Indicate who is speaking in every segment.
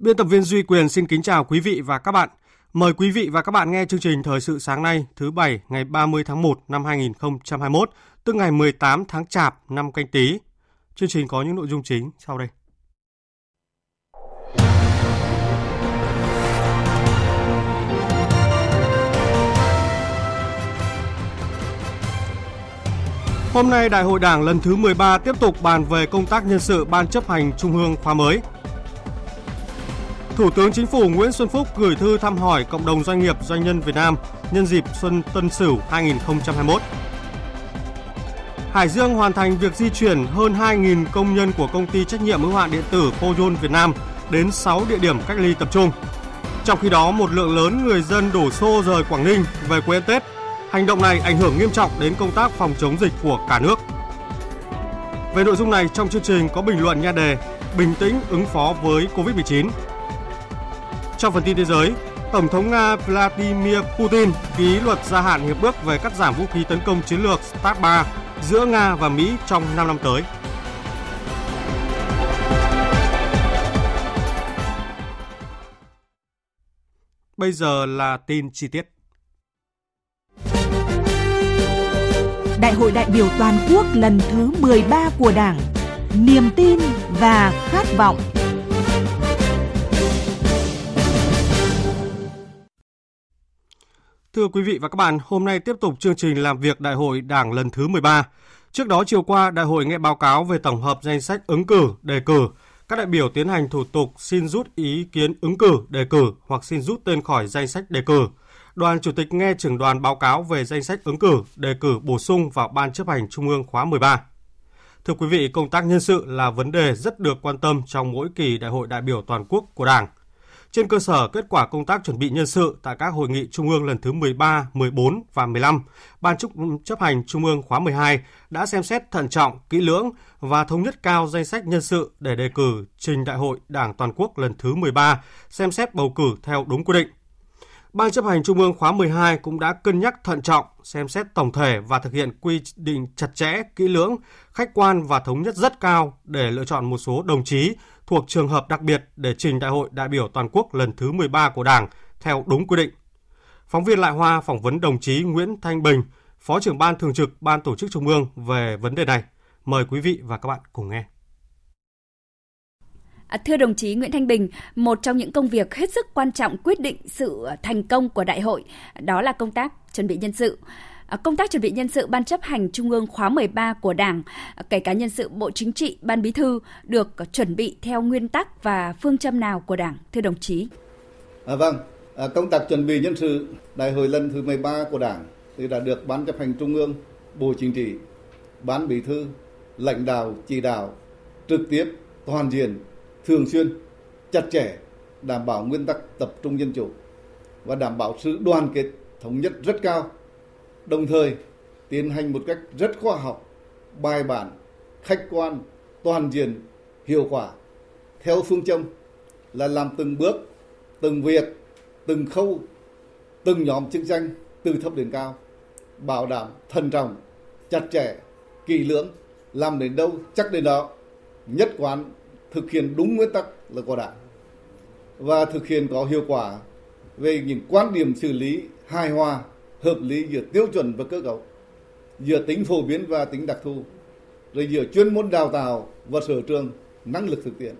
Speaker 1: Biên tập viên Duy Quyền xin kính chào quý vị và các bạn. Mời quý vị và các bạn nghe chương trình Thời sự sáng nay thứ Bảy ngày 30 tháng 1 năm 2021, tức ngày 18 tháng Chạp năm canh tí. Chương trình có những nội dung chính sau đây. Hôm nay Đại hội Đảng lần thứ 13 tiếp tục bàn về công tác nhân sự Ban chấp hành Trung ương khóa mới. Thủ tướng Chính phủ Nguyễn Xuân Phúc gửi thư thăm hỏi cộng đồng doanh nghiệp doanh nhân Việt Nam nhân dịp Xuân Tân Sửu 2021. Hải Dương hoàn thành việc di chuyển hơn 2.000 công nhân của công ty trách nhiệm hữu hạn điện tử Poyon Việt Nam đến 6 địa điểm cách ly tập trung. Trong khi đó, một lượng lớn người dân đổ xô rời Quảng Ninh về quê ăn Tết. Hành động này ảnh hưởng nghiêm trọng đến công tác phòng chống dịch của cả nước. Về nội dung này, trong chương trình có bình luận nha đề Bình tĩnh ứng phó với Covid-19 trong phần tin thế giới, Tổng thống Nga Vladimir Putin ký luật gia hạn hiệp ước về cắt giảm vũ khí tấn công chiến lược START 3 giữa Nga và Mỹ trong 5 năm tới. Bây giờ là tin chi tiết.
Speaker 2: Đại hội đại biểu toàn quốc lần thứ 13 của Đảng, niềm tin và khát vọng
Speaker 1: Thưa quý vị và các bạn, hôm nay tiếp tục chương trình làm việc Đại hội Đảng lần thứ 13. Trước đó chiều qua, Đại hội nghe báo cáo về tổng hợp danh sách ứng cử, đề cử. Các đại biểu tiến hành thủ tục xin rút ý kiến ứng cử, đề cử hoặc xin rút tên khỏi danh sách đề cử. Đoàn Chủ tịch nghe trưởng đoàn báo cáo về danh sách ứng cử, đề cử bổ sung vào Ban chấp hành Trung ương khóa 13. Thưa quý vị, công tác nhân sự là vấn đề rất được quan tâm trong mỗi kỳ đại hội đại biểu toàn quốc của Đảng – trên cơ sở kết quả công tác chuẩn bị nhân sự tại các hội nghị trung ương lần thứ 13, 14 và 15, Ban chấp hành Trung ương khóa 12 đã xem xét thận trọng, kỹ lưỡng và thống nhất cao danh sách nhân sự để đề cử trình Đại hội Đảng toàn quốc lần thứ 13, xem xét bầu cử theo đúng quy định. Ban chấp hành Trung ương khóa 12 cũng đã cân nhắc thận trọng, xem xét tổng thể và thực hiện quy định chặt chẽ, kỹ lưỡng, khách quan và thống nhất rất cao để lựa chọn một số đồng chí thuộc trường hợp đặc biệt để trình Đại hội đại biểu toàn quốc lần thứ 13 của Đảng theo đúng quy định. Phóng viên Lại Hoa phỏng vấn đồng chí Nguyễn Thanh Bình, Phó trưởng ban thường trực Ban tổ chức Trung ương về vấn đề này. Mời quý vị và các bạn cùng nghe.
Speaker 3: À, thưa đồng chí Nguyễn Thanh Bình, một trong những công việc hết sức quan trọng quyết định sự thành công của đại hội đó là công tác chuẩn bị nhân sự. À, công tác chuẩn bị nhân sự Ban chấp hành Trung ương khóa 13 của Đảng, à, kể cả nhân sự Bộ Chính trị, Ban Bí thư được chuẩn bị theo nguyên tắc và phương châm nào của Đảng, thưa đồng chí?
Speaker 4: À, vâng, à, công tác chuẩn bị nhân sự đại hội lần thứ 13 của Đảng thì đã được Ban chấp hành Trung ương, Bộ Chính trị, Ban Bí thư, lãnh đạo chỉ đạo trực tiếp, toàn diện, thường xuyên, chặt chẽ, đảm bảo nguyên tắc tập trung dân chủ và đảm bảo sự đoàn kết thống nhất rất cao đồng thời tiến hành một cách rất khoa học, bài bản, khách quan, toàn diện, hiệu quả. Theo phương châm là làm từng bước, từng việc, từng khâu, từng nhóm chức danh từ thấp đến cao, bảo đảm thận trọng, chặt chẽ, kỳ lưỡng, làm đến đâu chắc đến đó, nhất quán thực hiện đúng nguyên tắc là của đảng. Và thực hiện có hiệu quả về những quan điểm xử lý hài hòa hợp lý giữa tiêu chuẩn và cơ cấu giữa tính phổ biến và tính đặc thù, rồi giữa chuyên môn đào tạo và sở trường năng lực thực tiễn,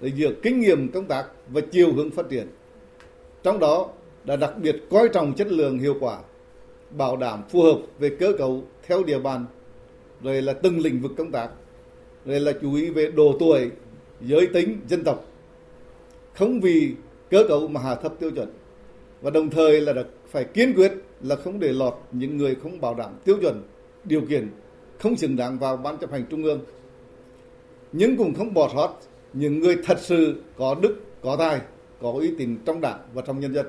Speaker 4: rồi giữa kinh nghiệm công tác và chiều hướng phát triển. Trong đó đã đặc biệt coi trọng chất lượng, hiệu quả, bảo đảm phù hợp về cơ cấu theo địa bàn, rồi là từng lĩnh vực công tác, rồi là chú ý về độ tuổi, giới tính, dân tộc. Không vì cơ cấu mà hạ thấp tiêu chuẩn, và đồng thời là phải kiên quyết là không để lọt những người không bảo đảm tiêu chuẩn điều kiện không xứng đáng vào ban chấp hành trung ương nhưng cũng không bỏ sót những người thật sự có đức có tài có uy tín trong đảng và trong nhân dân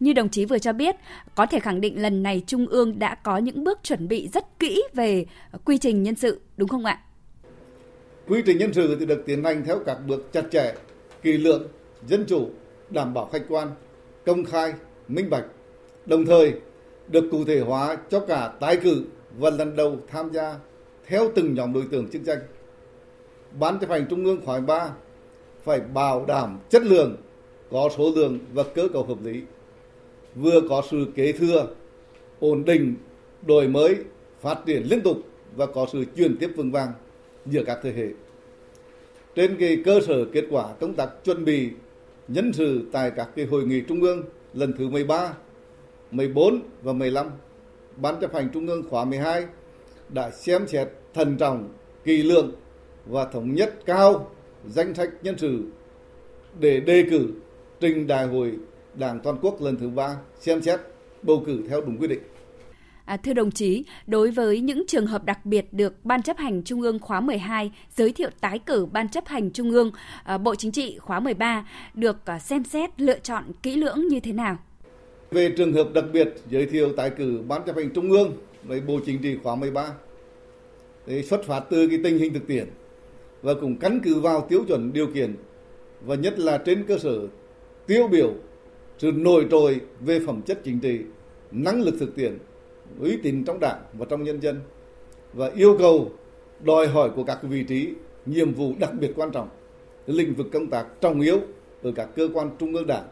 Speaker 3: như đồng chí vừa cho biết, có thể khẳng định lần này Trung ương đã có những bước chuẩn bị rất kỹ về quy trình nhân sự, đúng không ạ?
Speaker 4: Quy trình nhân sự thì được tiến hành theo các bước chặt chẽ, kỳ lượng, dân chủ, đảm bảo khách quan, công khai, minh bạch, đồng thời được cụ thể hóa cho cả tái cử và lần đầu tham gia theo từng nhóm đối tượng chức danh. Ban chấp hành Trung ương khóa 3 phải bảo đảm chất lượng, có số lượng và cơ cấu hợp lý, vừa có sự kế thừa, ổn định, đổi mới, phát triển liên tục và có sự chuyển tiếp vững vàng giữa các thế hệ. Trên cái cơ sở kết quả công tác chuẩn bị nhân sự tại các cái hội nghị trung ương lần thứ 13, 14 và 15, Ban chấp hành Trung ương khóa 12 đã xem xét thận trọng, kỳ lượng và thống nhất cao danh sách nhân sự để đề cử trình đại hội Đảng toàn quốc lần thứ ba xem xét bầu cử theo đúng quy định.
Speaker 3: À, thưa đồng chí, đối với những trường hợp đặc biệt được Ban chấp hành Trung ương khóa 12 giới thiệu tái cử Ban chấp hành Trung ương à, Bộ Chính trị khóa 13 được à, xem xét lựa chọn kỹ lưỡng như thế nào?
Speaker 4: Về trường hợp đặc biệt giới thiệu tái cử Ban chấp hành Trung ương với Bộ Chính trị khóa 13 thì xuất phát từ cái tình hình thực tiễn và cũng căn cứ vào tiêu chuẩn điều kiện và nhất là trên cơ sở tiêu biểu sự nổi trội về phẩm chất chính trị, năng lực thực tiễn, uy tín trong đảng và trong nhân dân và yêu cầu đòi hỏi của các vị trí nhiệm vụ đặc biệt quan trọng lĩnh vực công tác trọng yếu ở các cơ quan trung ương đảng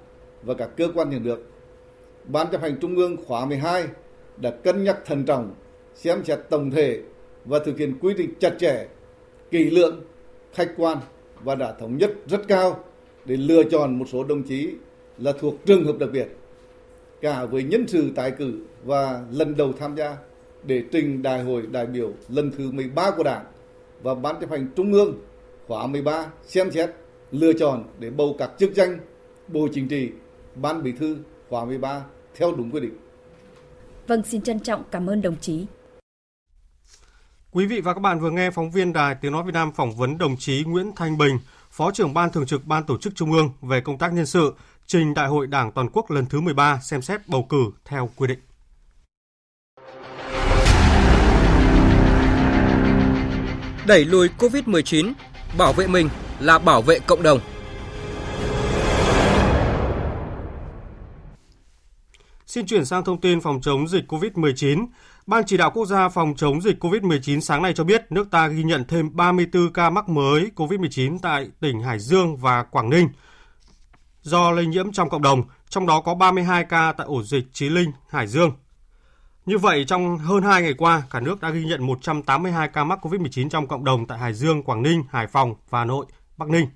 Speaker 4: và các cơ quan nhà nước. Ban chấp hành trung ương khóa 12 đã cân nhắc thận trọng, xem xét tổng thể và thực hiện quy định chặt chẽ, kỹ lưỡng, khách quan và đã thống nhất rất cao để lựa chọn một số đồng chí là thuộc trường hợp đặc biệt cả với nhân sự tái cử và lần đầu tham gia để trình đại hội đại biểu lần thứ 13 của Đảng và Ban chấp hành Trung ương khóa 13 xem xét lựa chọn để bầu các chức danh Bộ Chính trị, Ban Bí thư khóa 13 theo đúng quy định.
Speaker 3: Vâng, xin trân trọng cảm ơn đồng chí.
Speaker 1: Quý vị và các bạn vừa nghe phóng viên Đài Tiếng Nói Việt Nam phỏng vấn đồng chí Nguyễn Thanh Bình, Phó trưởng Ban Thường trực Ban Tổ chức Trung ương về công tác nhân sự, trình Đại hội Đảng Toàn quốc lần thứ 13 xem xét bầu cử theo quy định.
Speaker 5: Đẩy lùi COVID-19, bảo vệ mình là bảo vệ cộng đồng.
Speaker 1: Xin chuyển sang thông tin phòng chống dịch COVID-19. Ban chỉ đạo quốc gia phòng chống dịch COVID-19 sáng nay cho biết nước ta ghi nhận thêm 34 ca mắc mới COVID-19 tại tỉnh Hải Dương và Quảng Ninh do lây nhiễm trong cộng đồng, trong đó có 32 ca tại ổ dịch Chí Linh, Hải Dương. Như vậy, trong hơn 2 ngày qua, cả nước đã ghi nhận 182 ca mắc COVID-19 trong cộng đồng tại Hải Dương, Quảng Ninh, Hải Phòng và Hà Nội, Bắc Ninh.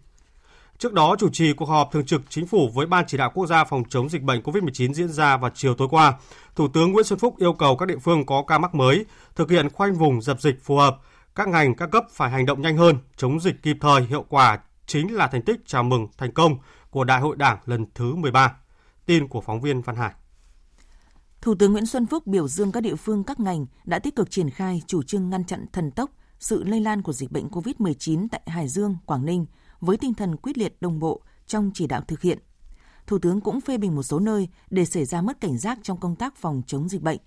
Speaker 1: Trước đó, chủ trì cuộc họp thường trực chính phủ với Ban chỉ đạo quốc gia phòng chống dịch bệnh COVID-19 diễn ra vào chiều tối qua, Thủ tướng Nguyễn Xuân Phúc yêu cầu các địa phương có ca mắc mới thực hiện khoanh vùng dập dịch phù hợp, các ngành các cấp phải hành động nhanh hơn, chống dịch kịp thời hiệu quả chính là thành tích chào mừng thành công của Đại hội Đảng lần thứ 13. Tin của phóng viên Văn Hải.
Speaker 6: Thủ tướng Nguyễn Xuân Phúc biểu dương các địa phương các ngành đã tích cực triển khai chủ trương ngăn chặn thần tốc sự lây lan của dịch bệnh COVID-19 tại Hải Dương, Quảng Ninh với tinh thần quyết liệt đồng bộ trong chỉ đạo thực hiện. Thủ tướng cũng phê bình một số nơi để xảy ra mất cảnh giác trong công tác phòng chống dịch bệnh.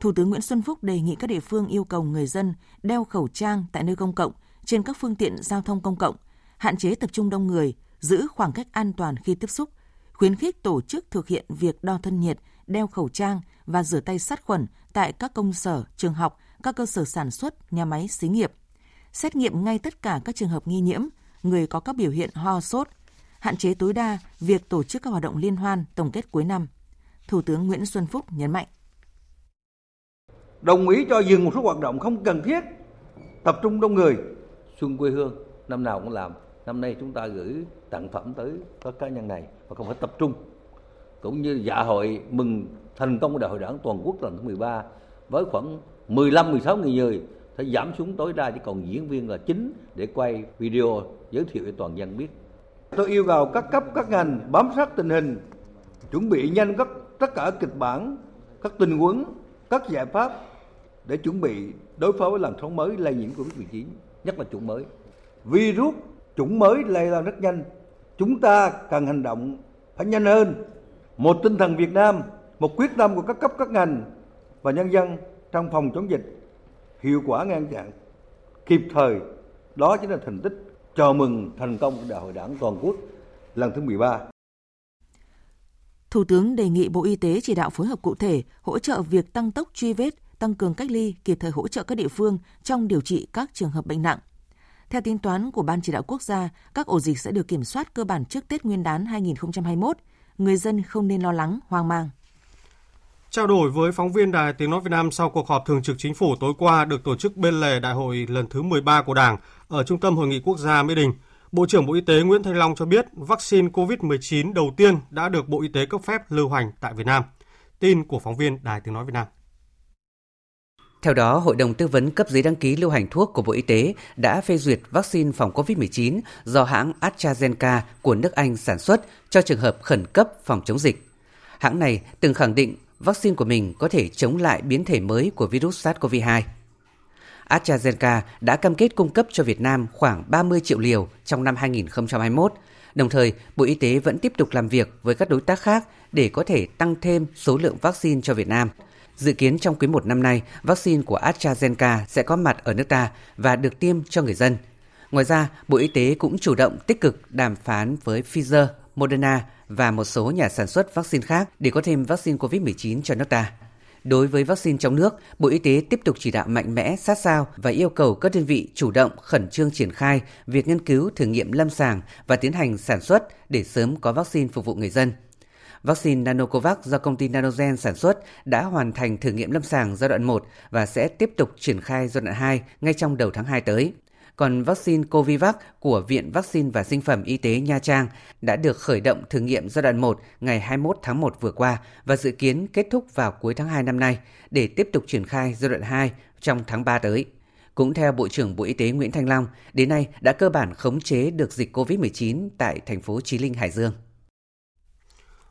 Speaker 6: Thủ tướng Nguyễn Xuân Phúc đề nghị các địa phương yêu cầu người dân đeo khẩu trang tại nơi công cộng, trên các phương tiện giao thông công cộng, hạn chế tập trung đông người, giữ khoảng cách an toàn khi tiếp xúc, khuyến khích tổ chức thực hiện việc đo thân nhiệt, đeo khẩu trang và rửa tay sát khuẩn tại các công sở, trường học, các cơ sở sản xuất, nhà máy, xí nghiệp. Xét nghiệm ngay tất cả các trường hợp nghi nhiễm, người có các biểu hiện ho sốt, hạn chế tối đa việc tổ chức các hoạt động liên hoan tổng kết cuối năm. Thủ tướng Nguyễn Xuân Phúc nhấn mạnh.
Speaker 7: Đồng ý cho dừng một số hoạt động không cần thiết, tập trung đông người, xuân quê hương, năm nào cũng làm. Năm nay chúng ta gửi tặng phẩm tới các cá nhân này và không phải tập trung. Cũng như dạ hội mừng thành công của Đại hội Đảng toàn quốc lần thứ 13 với khoảng 15 16 nghìn người sẽ giảm xuống tối đa chỉ còn diễn viên là chính để quay video giới thiệu cho toàn dân biết. Tôi yêu cầu các cấp các ngành bám sát tình hình, chuẩn bị nhanh các tất cả kịch bản, các tình huống, các giải pháp để chuẩn bị đối phó với làn sóng mới lây nhiễm Covid-19, nhất là chủng mới. Virus chủng mới lây lan rất nhanh, chúng ta cần hành động phải nhanh hơn. Một tinh thần Việt Nam, một quyết tâm của các cấp các ngành và nhân dân trong phòng chống dịch hiệu quả ngăn chặn kịp thời đó chính là thành tích chào mừng thành công của đại hội đảng toàn quốc lần thứ 13.
Speaker 2: Thủ tướng đề nghị Bộ Y tế chỉ đạo phối hợp cụ thể, hỗ trợ việc tăng tốc truy vết, tăng cường cách ly, kịp thời hỗ trợ các địa phương trong điều trị các trường hợp bệnh nặng. Theo tính toán của Ban chỉ đạo quốc gia, các ổ dịch sẽ được kiểm soát cơ bản trước Tết Nguyên đán 2021. Người dân không nên lo lắng, hoang mang.
Speaker 1: Trao đổi với phóng viên Đài Tiếng Nói Việt Nam sau cuộc họp thường trực chính phủ tối qua được tổ chức bên lề đại hội lần thứ 13 của Đảng ở Trung tâm Hội nghị Quốc gia Mỹ Đình, Bộ trưởng Bộ Y tế Nguyễn Thanh Long cho biết vaccine COVID-19 đầu tiên đã được Bộ Y tế cấp phép lưu hành tại Việt Nam. Tin của phóng viên Đài Tiếng Nói Việt Nam.
Speaker 8: Theo đó, Hội đồng tư vấn cấp giấy đăng ký lưu hành thuốc của Bộ Y tế đã phê duyệt vaccine phòng COVID-19 do hãng AstraZeneca của nước Anh sản xuất cho trường hợp khẩn cấp phòng chống dịch. Hãng này từng khẳng định vaccine của mình có thể chống lại biến thể mới của virus SARS-CoV-2. AstraZeneca đã cam kết cung cấp cho Việt Nam khoảng 30 triệu liều trong năm 2021. Đồng thời, Bộ Y tế vẫn tiếp tục làm việc với các đối tác khác để có thể tăng thêm số lượng vaccine cho Việt Nam. Dự kiến trong quý 1 năm nay, vaccine của AstraZeneca sẽ có mặt ở nước ta và được tiêm cho người dân. Ngoài ra, Bộ Y tế cũng chủ động tích cực đàm phán với Pfizer, Moderna và một số nhà sản xuất vaccine khác để có thêm vaccine COVID-19 cho nước ta. Đối với vaccine trong nước, Bộ Y tế tiếp tục chỉ đạo mạnh mẽ, sát sao và yêu cầu các đơn vị chủ động khẩn trương triển khai việc nghiên cứu thử nghiệm lâm sàng và tiến hành sản xuất để sớm có vaccine phục vụ người dân. Vaccine Nanocovax do công ty Nanogen sản xuất đã hoàn thành thử nghiệm lâm sàng giai đoạn 1 và sẽ tiếp tục triển khai giai đoạn 2 ngay trong đầu tháng 2 tới. Còn vaccine Covivac của Viện Vaccine và Sinh phẩm Y tế Nha Trang đã được khởi động thử nghiệm giai đoạn 1 ngày 21 tháng 1 vừa qua và dự kiến kết thúc vào cuối tháng 2 năm nay để tiếp tục triển khai giai đoạn 2 trong tháng 3 tới. Cũng theo Bộ trưởng Bộ Y tế Nguyễn Thanh Long, đến nay đã cơ bản khống chế được dịch COVID-19 tại thành phố Chí Linh, Hải Dương.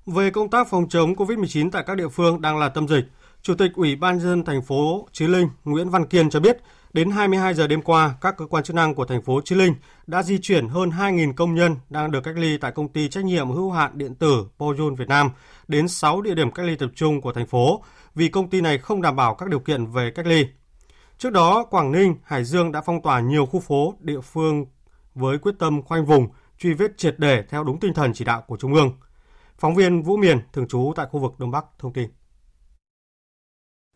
Speaker 1: Về công tác phòng chống COVID-19 tại các địa phương đang là tâm dịch, Chủ tịch Ủy ban dân thành phố Chí Linh Nguyễn Văn Kiên cho biết, đến 22 giờ đêm qua, các cơ quan chức năng của thành phố Chí Linh đã di chuyển hơn 2.000 công nhân đang được cách ly tại công ty trách nhiệm hữu hạn điện tử Poyun Việt Nam đến 6 địa điểm cách ly tập trung của thành phố vì công ty này không đảm bảo các điều kiện về cách ly. Trước đó, Quảng Ninh, Hải Dương đã phong tỏa nhiều khu phố địa phương với quyết tâm khoanh vùng, truy vết triệt để theo đúng tinh thần chỉ đạo của Trung ương. Phóng viên Vũ Miền, thường trú tại khu vực Đông Bắc, thông tin.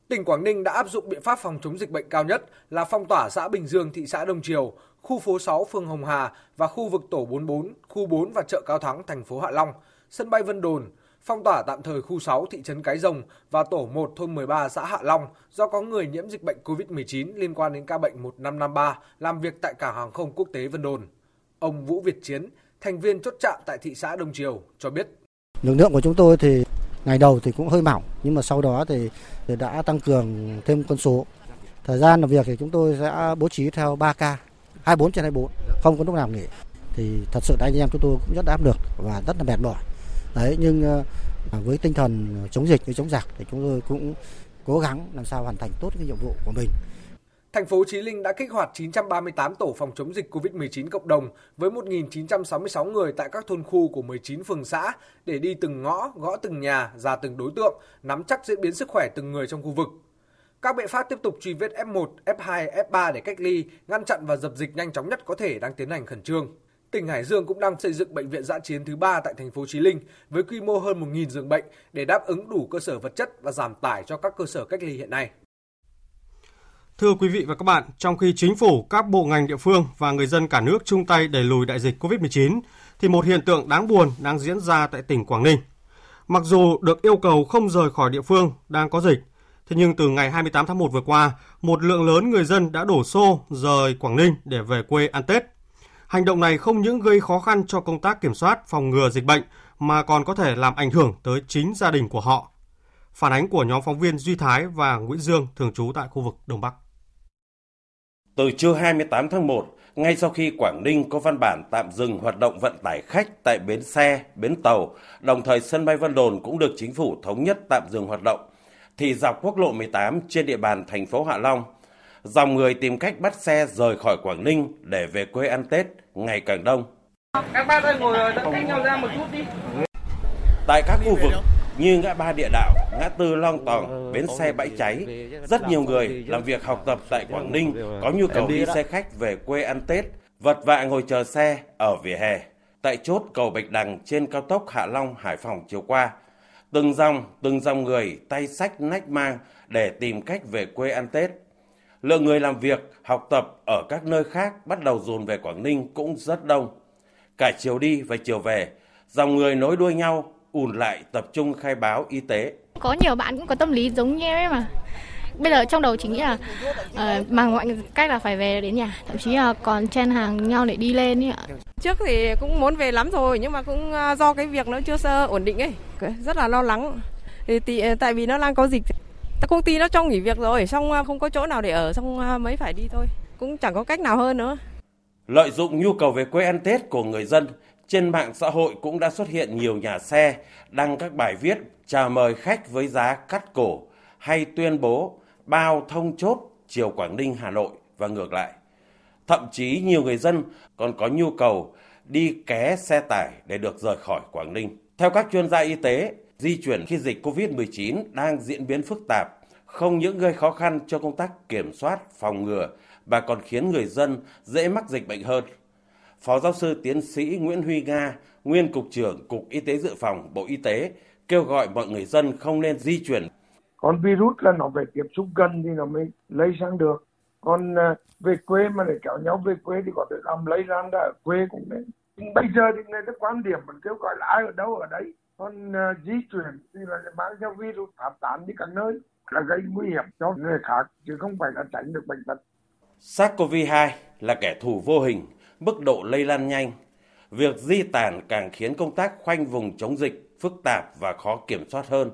Speaker 9: Tỉnh Quảng Ninh đã áp dụng biện pháp phòng chống dịch bệnh cao nhất là phong tỏa xã Bình Dương, thị xã Đông Triều, khu phố 6 phường Hồng Hà và khu vực tổ 44, khu 4 và chợ Cao Thắng, thành phố Hạ Long, sân bay Vân Đồn, phong tỏa tạm thời khu 6 thị trấn Cái Rồng và tổ 1 thôn 13 xã Hạ Long do có người nhiễm dịch bệnh COVID-19 liên quan đến ca bệnh 1553 làm việc tại cảng hàng không quốc tế Vân Đồn. Ông Vũ Việt Chiến, thành viên chốt chạm tại thị xã Đông Triều cho biết.
Speaker 10: Lực lượng của chúng tôi thì ngày đầu thì cũng hơi mỏng nhưng mà sau đó thì, đã tăng cường thêm con số. Thời gian làm việc thì chúng tôi sẽ bố trí theo 3 ca, 24 trên 24, không có lúc nào nghỉ. Thì thật sự anh em chúng tôi cũng rất áp lực và rất là mệt mỏi. Đấy nhưng ờ, với tinh thần chống dịch với chống giặc thì chúng tôi cũng cố gắng làm sao hoàn thành tốt cái nhiệm vụ của mình.
Speaker 9: Thành phố Chí Linh đã kích hoạt 938 tổ phòng chống dịch COVID-19 cộng đồng với 1.966 người tại các thôn khu của 19 phường xã để đi từng ngõ, gõ từng nhà, ra từng đối tượng, nắm chắc diễn biến sức khỏe từng người trong khu vực. Các biện pháp tiếp tục truy vết F1, F2, F3 để cách ly, ngăn chặn và dập dịch nhanh chóng nhất có thể đang tiến hành khẩn trương. Tỉnh Hải Dương cũng đang xây dựng bệnh viện giã chiến thứ ba tại thành phố Chí Linh với quy mô hơn 1.000 giường bệnh để đáp ứng đủ cơ sở vật chất và giảm tải cho các cơ sở cách ly hiện nay.
Speaker 1: Thưa quý vị và các bạn, trong khi chính phủ, các bộ ngành địa phương và người dân cả nước chung tay đẩy lùi đại dịch COVID-19, thì một hiện tượng đáng buồn đang diễn ra tại tỉnh Quảng Ninh. Mặc dù được yêu cầu không rời khỏi địa phương đang có dịch, thế nhưng từ ngày 28 tháng 1 vừa qua, một lượng lớn người dân đã đổ xô rời Quảng Ninh để về quê ăn Tết. Hành động này không những gây khó khăn cho công tác kiểm soát phòng ngừa dịch bệnh mà còn có thể làm ảnh hưởng tới chính gia đình của họ. Phản ánh của nhóm phóng viên Duy Thái và Nguyễn Dương thường trú tại khu vực Đông Bắc.
Speaker 11: Từ trưa 28 tháng 1, ngay sau khi Quảng Ninh có văn bản tạm dừng hoạt động vận tải khách tại bến xe, bến tàu, đồng thời sân bay Vân Đồn cũng được chính phủ thống nhất tạm dừng hoạt động, thì dọc quốc lộ 18 trên địa bàn thành phố Hạ Long, dòng người tìm cách bắt xe rời khỏi Quảng Ninh để về quê ăn Tết ngày càng đông.
Speaker 12: Các bác ơi ngồi rồi, cách nhau ra một chút đi.
Speaker 11: Tại các khu vực như ngã ba địa đạo, ngã tư Long Tòng, bến xe bãi cháy, rất nhiều người làm việc học tập tại Quảng Ninh có nhu cầu đi xe khách về quê ăn Tết, vật vã ngồi chờ xe ở vỉa hè. Tại chốt cầu Bạch Đằng trên cao tốc Hạ Long Hải Phòng chiều qua, từng dòng từng dòng người tay sách nách mang để tìm cách về quê ăn Tết. Lượng người làm việc, học tập ở các nơi khác bắt đầu dồn về Quảng Ninh cũng rất đông. Cả chiều đi và chiều về, dòng người nối đuôi nhau ùn lại tập trung khai báo y tế.
Speaker 13: Có nhiều bạn cũng có tâm lý giống như em mà. Bây giờ trong đầu chỉ nghĩ là uh, bằng mọi cách là phải về đến nhà, thậm chí là còn chen hàng nhau để đi lên ấy ạ.
Speaker 14: Trước thì cũng muốn về lắm rồi nhưng mà cũng ờ, do cái việc nó chưa sơ ổn định ấy, rất là lo lắng. Thì, thì ờ, tại vì nó đang có dịch công ty nó cho nghỉ việc rồi xong không có chỗ nào để ở xong mấy phải đi thôi cũng chẳng có cách nào hơn nữa
Speaker 11: lợi dụng nhu cầu về quê ăn Tết của người dân trên mạng xã hội cũng đã xuất hiện nhiều nhà xe đăng các bài viết chào mời khách với giá cắt cổ hay tuyên bố bao thông chốt chiều Quảng Ninh Hà Nội và ngược lại. Thậm chí nhiều người dân còn có nhu cầu đi ké xe tải để được rời khỏi Quảng Ninh. Theo các chuyên gia y tế, di chuyển khi dịch COVID-19 đang diễn biến phức tạp, không những gây khó khăn cho công tác kiểm soát, phòng ngừa mà còn khiến người dân dễ mắc dịch bệnh hơn. Phó giáo sư tiến sĩ Nguyễn Huy Nga, nguyên cục trưởng Cục Y tế Dự phòng Bộ Y tế kêu gọi mọi người dân không nên di chuyển.
Speaker 15: Còn virus là nó phải tiếp xúc gần thì nó mới lây sang được. Còn à, về quê mà để kéo nhau về quê thì có thể làm lây lan ra ở quê cũng nên. Bây giờ thì người ta quan điểm mình kêu gọi là ai ở đâu ở đấy. Còn uh, di chuyển thì là mang theo virus phát tán đi các nơi là gây nguy hiểm cho người khác chứ không phải là tránh được bệnh tật.
Speaker 11: SARS-CoV-2 là kẻ thù vô hình mức độ lây lan nhanh. Việc di tản càng khiến công tác khoanh vùng chống dịch phức tạp và khó kiểm soát hơn.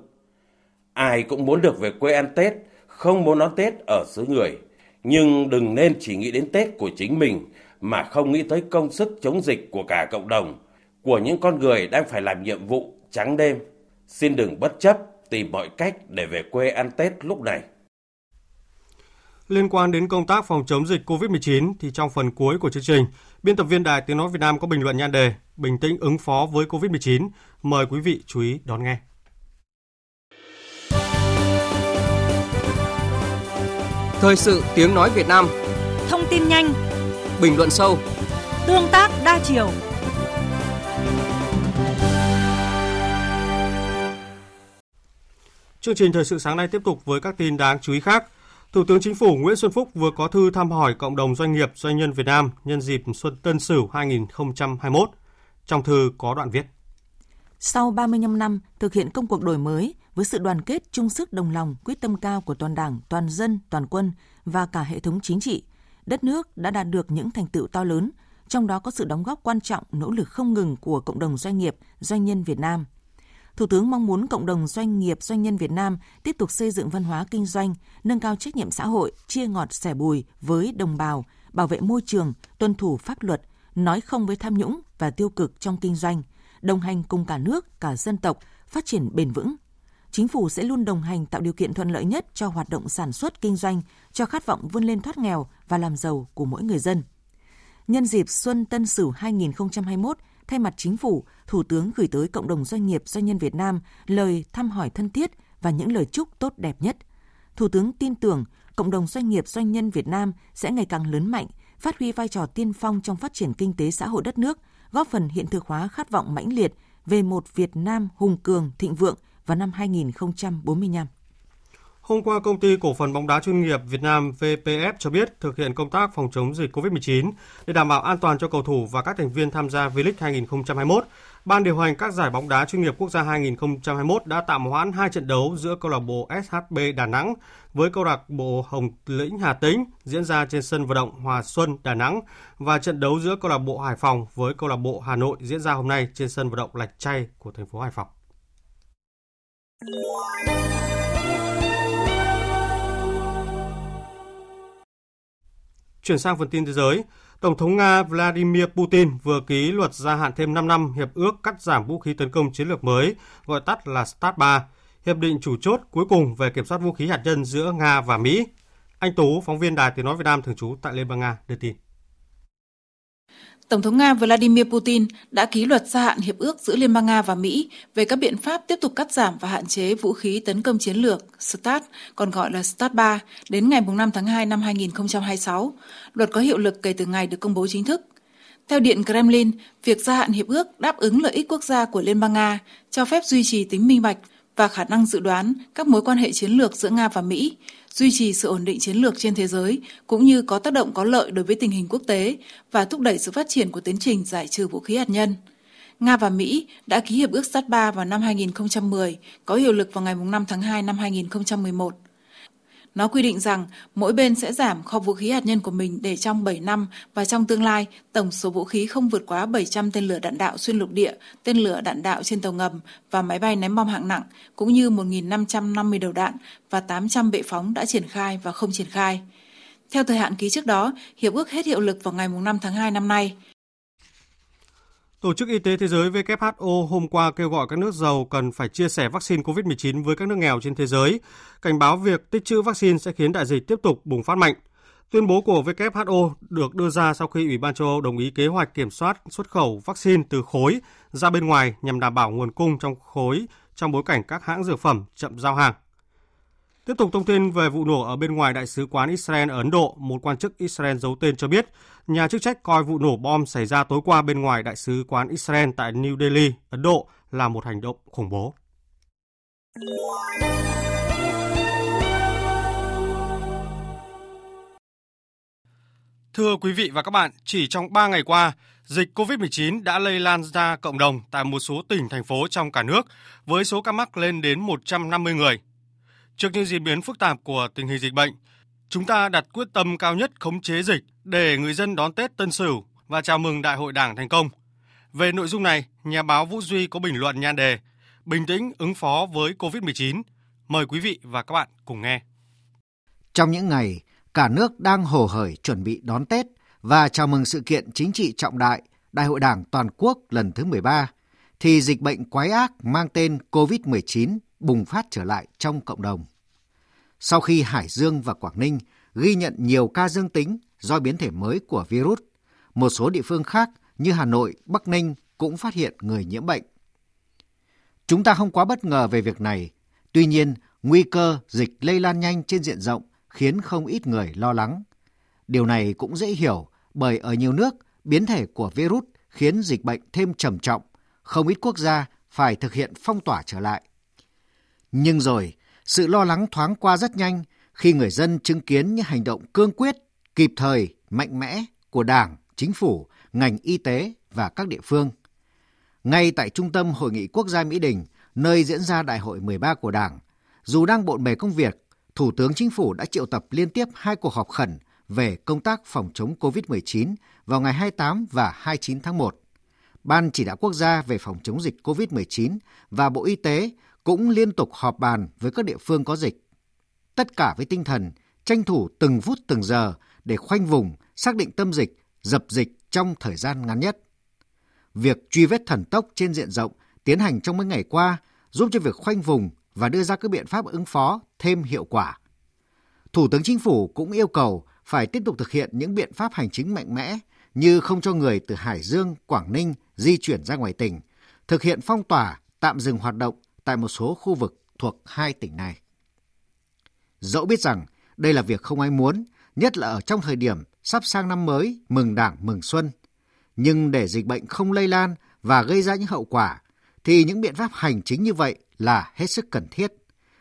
Speaker 11: Ai cũng muốn được về quê ăn Tết, không muốn đón Tết ở xứ người. Nhưng đừng nên chỉ nghĩ đến Tết của chính mình mà không nghĩ tới công sức chống dịch của cả cộng đồng, của những con người đang phải làm nhiệm vụ trắng đêm. Xin đừng bất chấp tìm mọi cách để về quê ăn Tết lúc này.
Speaker 1: Liên quan đến công tác phòng chống dịch COVID-19 thì trong phần cuối của chương trình, biên tập viên Đài Tiếng Nói Việt Nam có bình luận nhan đề Bình tĩnh ứng phó với COVID-19. Mời quý vị chú ý đón nghe.
Speaker 5: Thời sự tiếng nói Việt Nam
Speaker 16: Thông tin nhanh
Speaker 5: Bình luận sâu
Speaker 16: Tương tác đa chiều
Speaker 1: Chương trình thời sự sáng nay tiếp tục với các tin đáng chú ý khác. Thủ tướng Chính phủ Nguyễn Xuân Phúc vừa có thư thăm hỏi cộng đồng doanh nghiệp doanh nhân Việt Nam nhân dịp Xuân Tân Sửu 2021. Trong thư có đoạn viết:
Speaker 6: Sau 35 năm thực hiện công cuộc đổi mới với sự đoàn kết chung sức đồng lòng, quyết tâm cao của toàn Đảng, toàn dân, toàn quân và cả hệ thống chính trị, đất nước đã đạt được những thành tựu to lớn, trong đó có sự đóng góp quan trọng, nỗ lực không ngừng của cộng đồng doanh nghiệp, doanh nhân Việt Nam – Thủ tướng mong muốn cộng đồng doanh nghiệp, doanh nhân Việt Nam tiếp tục xây dựng văn hóa kinh doanh, nâng cao trách nhiệm xã hội, chia ngọt sẻ bùi với đồng bào, bảo vệ môi trường, tuân thủ pháp luật, nói không với tham nhũng và tiêu cực trong kinh doanh, đồng hành cùng cả nước, cả dân tộc, phát triển bền vững. Chính phủ sẽ luôn đồng hành tạo điều kiện thuận lợi nhất cho hoạt động sản xuất kinh doanh, cho khát vọng vươn lên thoát nghèo và làm giàu của mỗi người dân. Nhân dịp Xuân Tân Sửu 2021, thay mặt chính phủ, Thủ tướng gửi tới cộng đồng doanh nghiệp doanh nhân Việt Nam lời thăm hỏi thân thiết và những lời chúc tốt đẹp nhất. Thủ tướng tin tưởng cộng đồng doanh nghiệp doanh nhân Việt Nam sẽ ngày càng lớn mạnh, phát huy vai trò tiên phong trong phát triển kinh tế xã hội đất nước, góp phần hiện thực hóa khát vọng mãnh liệt về một Việt Nam hùng cường, thịnh vượng vào năm 2045.
Speaker 1: Hôm qua, công ty cổ phần bóng đá chuyên nghiệp Việt Nam VPF cho biết thực hiện công tác phòng chống dịch COVID-19 để đảm bảo an toàn cho cầu thủ và các thành viên tham gia V-League 2021. Ban điều hành các giải bóng đá chuyên nghiệp quốc gia 2021 đã tạm hoãn hai trận đấu giữa câu lạc bộ SHB Đà Nẵng với câu lạc bộ Hồng Lĩnh Hà Tĩnh diễn ra trên sân vận động Hòa Xuân Đà Nẵng và trận đấu giữa câu lạc bộ Hải Phòng với câu lạc bộ Hà Nội diễn ra hôm nay trên sân vận động Lạch Tray của thành phố Hải Phòng. Chuyển sang phần tin thế giới, Tổng thống Nga Vladimir Putin vừa ký luật gia hạn thêm 5 năm hiệp ước cắt giảm vũ khí tấn công chiến lược mới, gọi tắt là START 3, hiệp định chủ chốt cuối cùng về kiểm soát vũ khí hạt nhân giữa Nga và Mỹ. Anh Tú, phóng viên Đài Tiếng Nói Việt Nam thường trú tại Liên bang Nga, đưa tin.
Speaker 17: Tổng thống Nga Vladimir Putin đã ký luật gia hạn hiệp ước giữa Liên bang Nga và Mỹ về các biện pháp tiếp tục cắt giảm và hạn chế vũ khí tấn công chiến lược START, còn gọi là START 3, đến ngày 5 tháng 2 năm 2026. Luật có hiệu lực kể từ ngày được công bố chính thức. Theo Điện Kremlin, việc gia hạn hiệp ước đáp ứng lợi ích quốc gia của Liên bang Nga, cho phép duy trì tính minh bạch và khả năng dự đoán các mối quan hệ chiến lược giữa Nga và Mỹ, duy trì sự ổn định chiến lược trên thế giới cũng như có tác động có lợi đối với tình hình quốc tế và thúc đẩy sự phát triển của tiến trình giải trừ vũ khí hạt nhân. Nga và Mỹ đã ký hiệp ước START 3 vào năm 2010, có hiệu lực vào ngày 5 tháng 2 năm 2011. Nó quy định rằng mỗi bên sẽ giảm kho vũ khí hạt nhân của mình để trong 7 năm và trong tương lai tổng số vũ khí không vượt quá 700 tên lửa đạn đạo xuyên lục địa, tên lửa đạn đạo trên tàu ngầm và máy bay ném bom hạng nặng, cũng như 1.550 đầu đạn và 800 bệ phóng đã triển khai và không triển khai. Theo thời hạn ký trước đó, hiệp ước hết hiệu lực vào ngày 5 tháng 2 năm nay.
Speaker 1: Tổ chức Y tế Thế giới WHO hôm qua kêu gọi các nước giàu cần phải chia sẻ vaccine COVID-19 với các nước nghèo trên thế giới, cảnh báo việc tích trữ vaccine sẽ khiến đại dịch tiếp tục bùng phát mạnh. Tuyên bố của WHO được đưa ra sau khi Ủy ban châu Âu đồng ý kế hoạch kiểm soát xuất khẩu vaccine từ khối ra bên ngoài nhằm đảm bảo nguồn cung trong khối trong bối cảnh các hãng dược phẩm chậm giao hàng. Tiếp tục thông tin về vụ nổ ở bên ngoài Đại sứ quán Israel ở Ấn Độ, một quan chức Israel giấu tên cho biết, nhà chức trách coi vụ nổ bom xảy ra tối qua bên ngoài Đại sứ quán Israel tại New Delhi, Ấn Độ là một hành động khủng bố. Thưa quý vị và các bạn, chỉ trong 3 ngày qua, dịch COVID-19 đã lây lan ra cộng đồng tại một số tỉnh, thành phố trong cả nước, với số ca mắc lên đến 150 người. Trước những diễn biến phức tạp của tình hình dịch bệnh, chúng ta đặt quyết tâm cao nhất khống chế dịch để người dân đón Tết Tân Sửu và chào mừng Đại hội Đảng thành công. Về nội dung này, nhà báo Vũ Duy có bình luận nhan đề Bình tĩnh ứng phó với COVID-19. Mời quý vị và các bạn cùng nghe.
Speaker 18: Trong những ngày, cả nước đang hồ hởi chuẩn bị đón Tết và chào mừng sự kiện chính trị trọng đại Đại hội Đảng toàn quốc lần thứ 13, thì dịch bệnh quái ác mang tên COVID-19 bùng phát trở lại trong cộng đồng. Sau khi Hải Dương và Quảng Ninh ghi nhận nhiều ca dương tính do biến thể mới của virus, một số địa phương khác như Hà Nội, Bắc Ninh cũng phát hiện người nhiễm bệnh. Chúng ta không quá bất ngờ về việc này, tuy nhiên nguy cơ dịch lây lan nhanh trên diện rộng khiến không ít người lo lắng. Điều này cũng dễ hiểu bởi ở nhiều nước, biến thể của virus khiến dịch bệnh thêm trầm trọng, không ít quốc gia phải thực hiện phong tỏa trở lại. Nhưng rồi, sự lo lắng thoáng qua rất nhanh khi người dân chứng kiến những hành động cương quyết, kịp thời, mạnh mẽ của Đảng, Chính phủ, ngành y tế và các địa phương. Ngay tại Trung tâm Hội nghị Quốc gia Mỹ Đình, nơi diễn ra Đại hội 13 của Đảng, dù đang bộn bề công việc, Thủ tướng Chính phủ đã triệu tập liên tiếp hai cuộc họp khẩn về công tác phòng chống COVID-19 vào ngày 28 và 29 tháng 1. Ban chỉ đạo quốc gia về phòng chống dịch COVID-19 và Bộ Y tế cũng liên tục họp bàn với các địa phương có dịch. Tất cả với tinh thần tranh thủ từng phút từng giờ để khoanh vùng, xác định tâm dịch, dập dịch trong thời gian ngắn nhất. Việc truy vết thần tốc trên diện rộng tiến hành trong mấy ngày qua giúp cho việc khoanh vùng và đưa ra các biện pháp ứng phó thêm hiệu quả. Thủ tướng Chính phủ cũng yêu cầu phải tiếp tục thực hiện những biện pháp hành chính mạnh mẽ như không cho người từ Hải Dương, Quảng Ninh di chuyển ra ngoài tỉnh, thực hiện phong tỏa, tạm dừng hoạt động tại một số khu vực thuộc hai tỉnh này. Dẫu biết rằng đây là việc không ai muốn, nhất là ở trong thời điểm sắp sang năm mới, mừng đảng, mừng xuân. Nhưng để dịch bệnh không lây lan và gây ra những hậu quả, thì những biện pháp hành chính như vậy là hết sức cần thiết.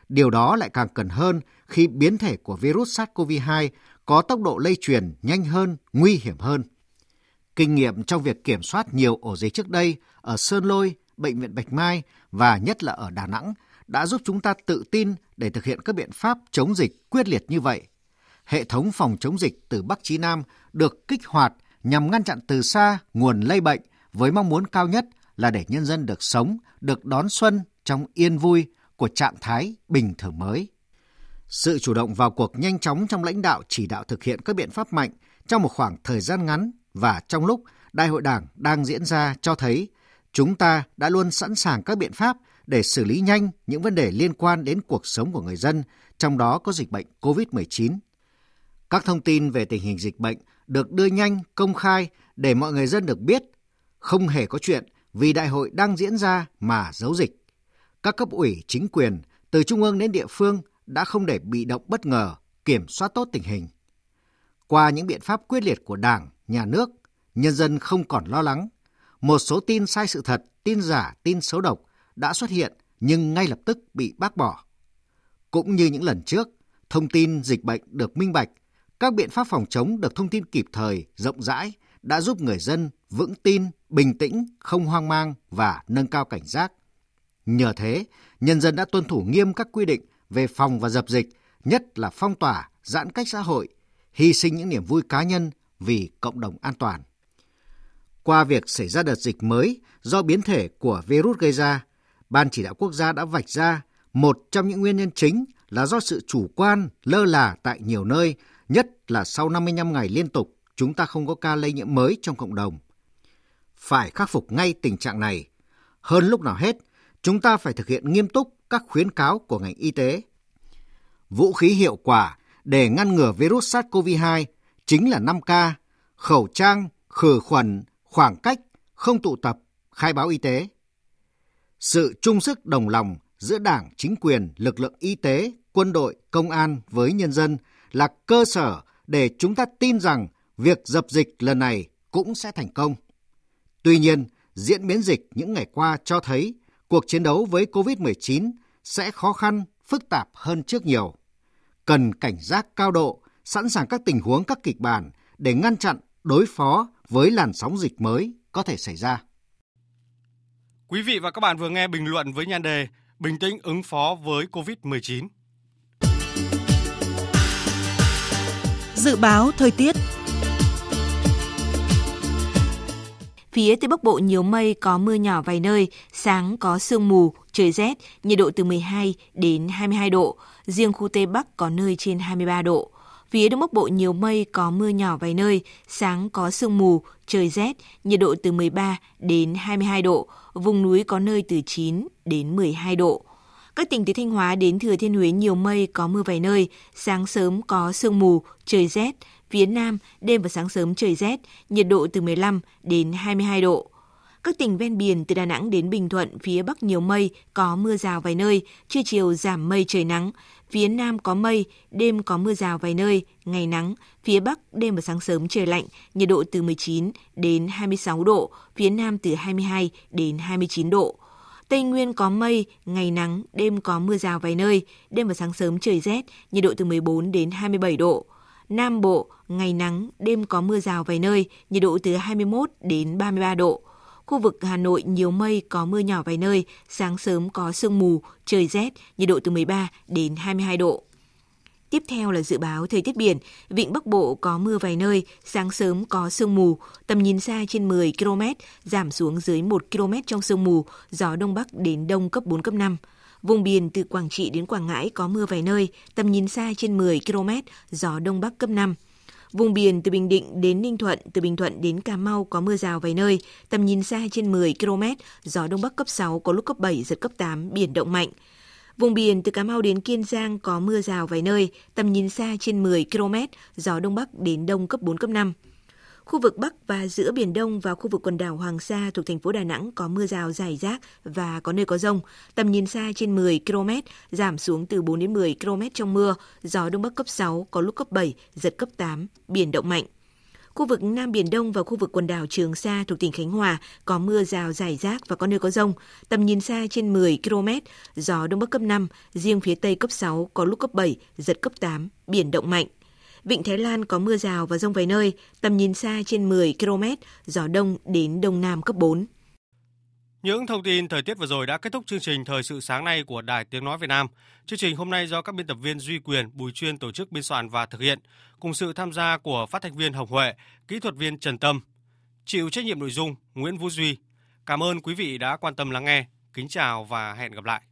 Speaker 18: Điều đó lại càng cần hơn khi biến thể của virus SARS-CoV-2 có tốc độ lây truyền nhanh hơn, nguy hiểm hơn. Kinh nghiệm trong việc kiểm soát nhiều ổ dịch trước đây ở Sơn Lôi, Bệnh viện Bạch Mai và nhất là ở Đà Nẵng đã giúp chúng ta tự tin để thực hiện các biện pháp chống dịch quyết liệt như vậy. Hệ thống phòng chống dịch từ Bắc chí Nam được kích hoạt nhằm ngăn chặn từ xa nguồn lây bệnh với mong muốn cao nhất là để nhân dân được sống, được đón xuân trong yên vui của trạng thái bình thường mới. Sự chủ động vào cuộc nhanh chóng trong lãnh đạo chỉ đạo thực hiện các biện pháp mạnh trong một khoảng thời gian ngắn và trong lúc Đại hội Đảng đang diễn ra cho thấy chúng ta đã luôn sẵn sàng các biện pháp để xử lý nhanh những vấn đề liên quan đến cuộc sống của người dân, trong đó có dịch bệnh COVID-19. Các thông tin về tình hình dịch bệnh được đưa nhanh, công khai để mọi người dân được biết. Không hề có chuyện vì đại hội đang diễn ra mà giấu dịch. Các cấp ủy chính quyền từ trung ương đến địa phương đã không để bị động bất ngờ, kiểm soát tốt tình hình. Qua những biện pháp quyết liệt của Đảng, Nhà nước, nhân dân không còn lo lắng. Một số tin sai sự thật, tin giả, tin xấu độc đã xuất hiện nhưng ngay lập tức bị bác bỏ. Cũng như những lần trước, thông tin dịch bệnh được minh bạch, các biện pháp phòng chống được thông tin kịp thời, rộng rãi đã giúp người dân vững tin, bình tĩnh, không hoang mang và nâng cao cảnh giác. Nhờ thế, nhân dân đã tuân thủ nghiêm các quy định về phòng và dập dịch, nhất là phong tỏa, giãn cách xã hội, hy sinh những niềm vui cá nhân vì cộng đồng an toàn. Qua việc xảy ra đợt dịch mới do biến thể của virus gây ra, Ban chỉ đạo quốc gia đã vạch ra một trong những nguyên nhân chính là do sự chủ quan, lơ là tại nhiều nơi, nhất là sau 55 ngày liên tục chúng ta không có ca lây nhiễm mới trong cộng đồng. Phải khắc phục ngay tình trạng này. Hơn lúc nào hết, chúng ta phải thực hiện nghiêm túc các khuyến cáo của ngành y tế. Vũ khí hiệu quả để ngăn ngừa virus SARS-CoV-2 chính là 5K, khẩu trang, khử khuẩn, khoảng cách, không tụ tập, khai báo y tế. Sự chung sức đồng lòng giữa Đảng, chính quyền, lực lượng y tế, quân đội, công an với nhân dân là cơ sở để chúng ta tin rằng việc dập dịch lần này cũng sẽ thành công. Tuy nhiên, diễn biến dịch những ngày qua cho thấy cuộc chiến đấu với COVID-19 sẽ khó khăn, phức tạp hơn trước nhiều. Cần cảnh giác cao độ, sẵn sàng các tình huống các kịch bản để ngăn chặn, đối phó với làn sóng dịch mới có thể xảy ra.
Speaker 1: Quý vị và các bạn vừa nghe bình luận với nhan đề Bình tĩnh ứng phó với COVID-19.
Speaker 16: Dự báo thời tiết
Speaker 2: Phía Tây Bắc Bộ nhiều mây, có mưa nhỏ vài nơi, sáng có sương mù, trời rét, nhiệt độ từ 12 đến 22 độ, riêng khu Tây Bắc có nơi trên 23 độ. Phía Đông Bắc Bộ nhiều mây, có mưa nhỏ vài nơi, sáng có sương mù, trời rét, nhiệt độ từ 13 đến 22 độ, vùng núi có nơi từ 9 đến 12 độ. Các tỉnh từ Thanh Hóa đến Thừa Thiên Huế nhiều mây, có mưa vài nơi, sáng sớm có sương mù, trời rét, phía Nam đêm và sáng sớm trời rét, nhiệt độ từ 15 đến 22 độ. Các tỉnh ven biển từ Đà Nẵng đến Bình Thuận, phía Bắc nhiều mây, có mưa rào vài nơi, trưa chiều giảm mây trời nắng. Phía Nam có mây, đêm có mưa rào vài nơi, ngày nắng. Phía Bắc đêm và sáng sớm trời lạnh, nhiệt độ từ 19 đến 26 độ, phía Nam từ 22 đến 29 độ. Tây Nguyên có mây, ngày nắng, đêm có mưa rào vài nơi, đêm và sáng sớm trời rét, nhiệt độ từ 14 đến 27 độ. Nam Bộ, ngày nắng, đêm có mưa rào vài nơi, nhiệt độ từ 21 đến 33 độ. Khu vực Hà Nội nhiều mây, có mưa nhỏ vài nơi, sáng sớm có sương mù, trời rét, nhiệt độ từ 13 đến 22 độ. Tiếp theo là dự báo thời tiết biển, vịnh Bắc Bộ có mưa vài nơi, sáng sớm có sương mù, tầm nhìn xa trên 10 km, giảm xuống dưới 1 km trong sương mù, gió Đông Bắc đến Đông cấp 4, cấp 5. Vùng biển từ Quảng Trị đến Quảng Ngãi có mưa vài nơi, tầm nhìn xa trên 10 km, gió Đông Bắc cấp 5. Vùng biển từ Bình Định đến Ninh Thuận, từ Bình Thuận đến Cà Mau có mưa rào vài nơi, tầm nhìn xa trên 10 km, gió Đông Bắc cấp 6, có lúc cấp 7, giật cấp 8, biển động mạnh. Vùng biển từ Cà Mau đến Kiên Giang có mưa rào vài nơi, tầm nhìn xa trên 10 km, gió Đông Bắc đến Đông cấp 4, cấp 5. Khu vực Bắc và giữa Biển Đông và khu vực quần đảo Hoàng Sa thuộc thành phố Đà Nẵng có mưa rào rải rác và có nơi có rông. Tầm nhìn xa trên 10 km, giảm xuống từ 4 đến 10 km trong mưa, gió Đông Bắc cấp 6, có lúc cấp 7, giật cấp 8, biển động mạnh. Khu vực Nam Biển Đông và khu vực quần đảo Trường Sa thuộc tỉnh Khánh Hòa có mưa rào rải rác và có nơi có rông. Tầm nhìn xa trên 10 km, gió Đông Bắc cấp 5, riêng phía Tây cấp 6, có lúc cấp 7, giật cấp 8, biển động mạnh. Vịnh Thái Lan có mưa rào và rông vài nơi, tầm nhìn xa trên 10 km, gió đông đến đông nam cấp 4.
Speaker 1: Những thông tin thời tiết vừa rồi đã kết thúc chương trình Thời sự sáng nay của Đài Tiếng Nói Việt Nam. Chương trình hôm nay do các biên tập viên Duy Quyền, Bùi Chuyên tổ chức biên soạn và thực hiện, cùng sự tham gia của phát thanh viên Hồng Huệ, kỹ thuật viên Trần Tâm, chịu trách nhiệm nội dung Nguyễn Vũ Duy. Cảm ơn quý vị đã quan tâm lắng nghe. Kính chào và hẹn gặp lại.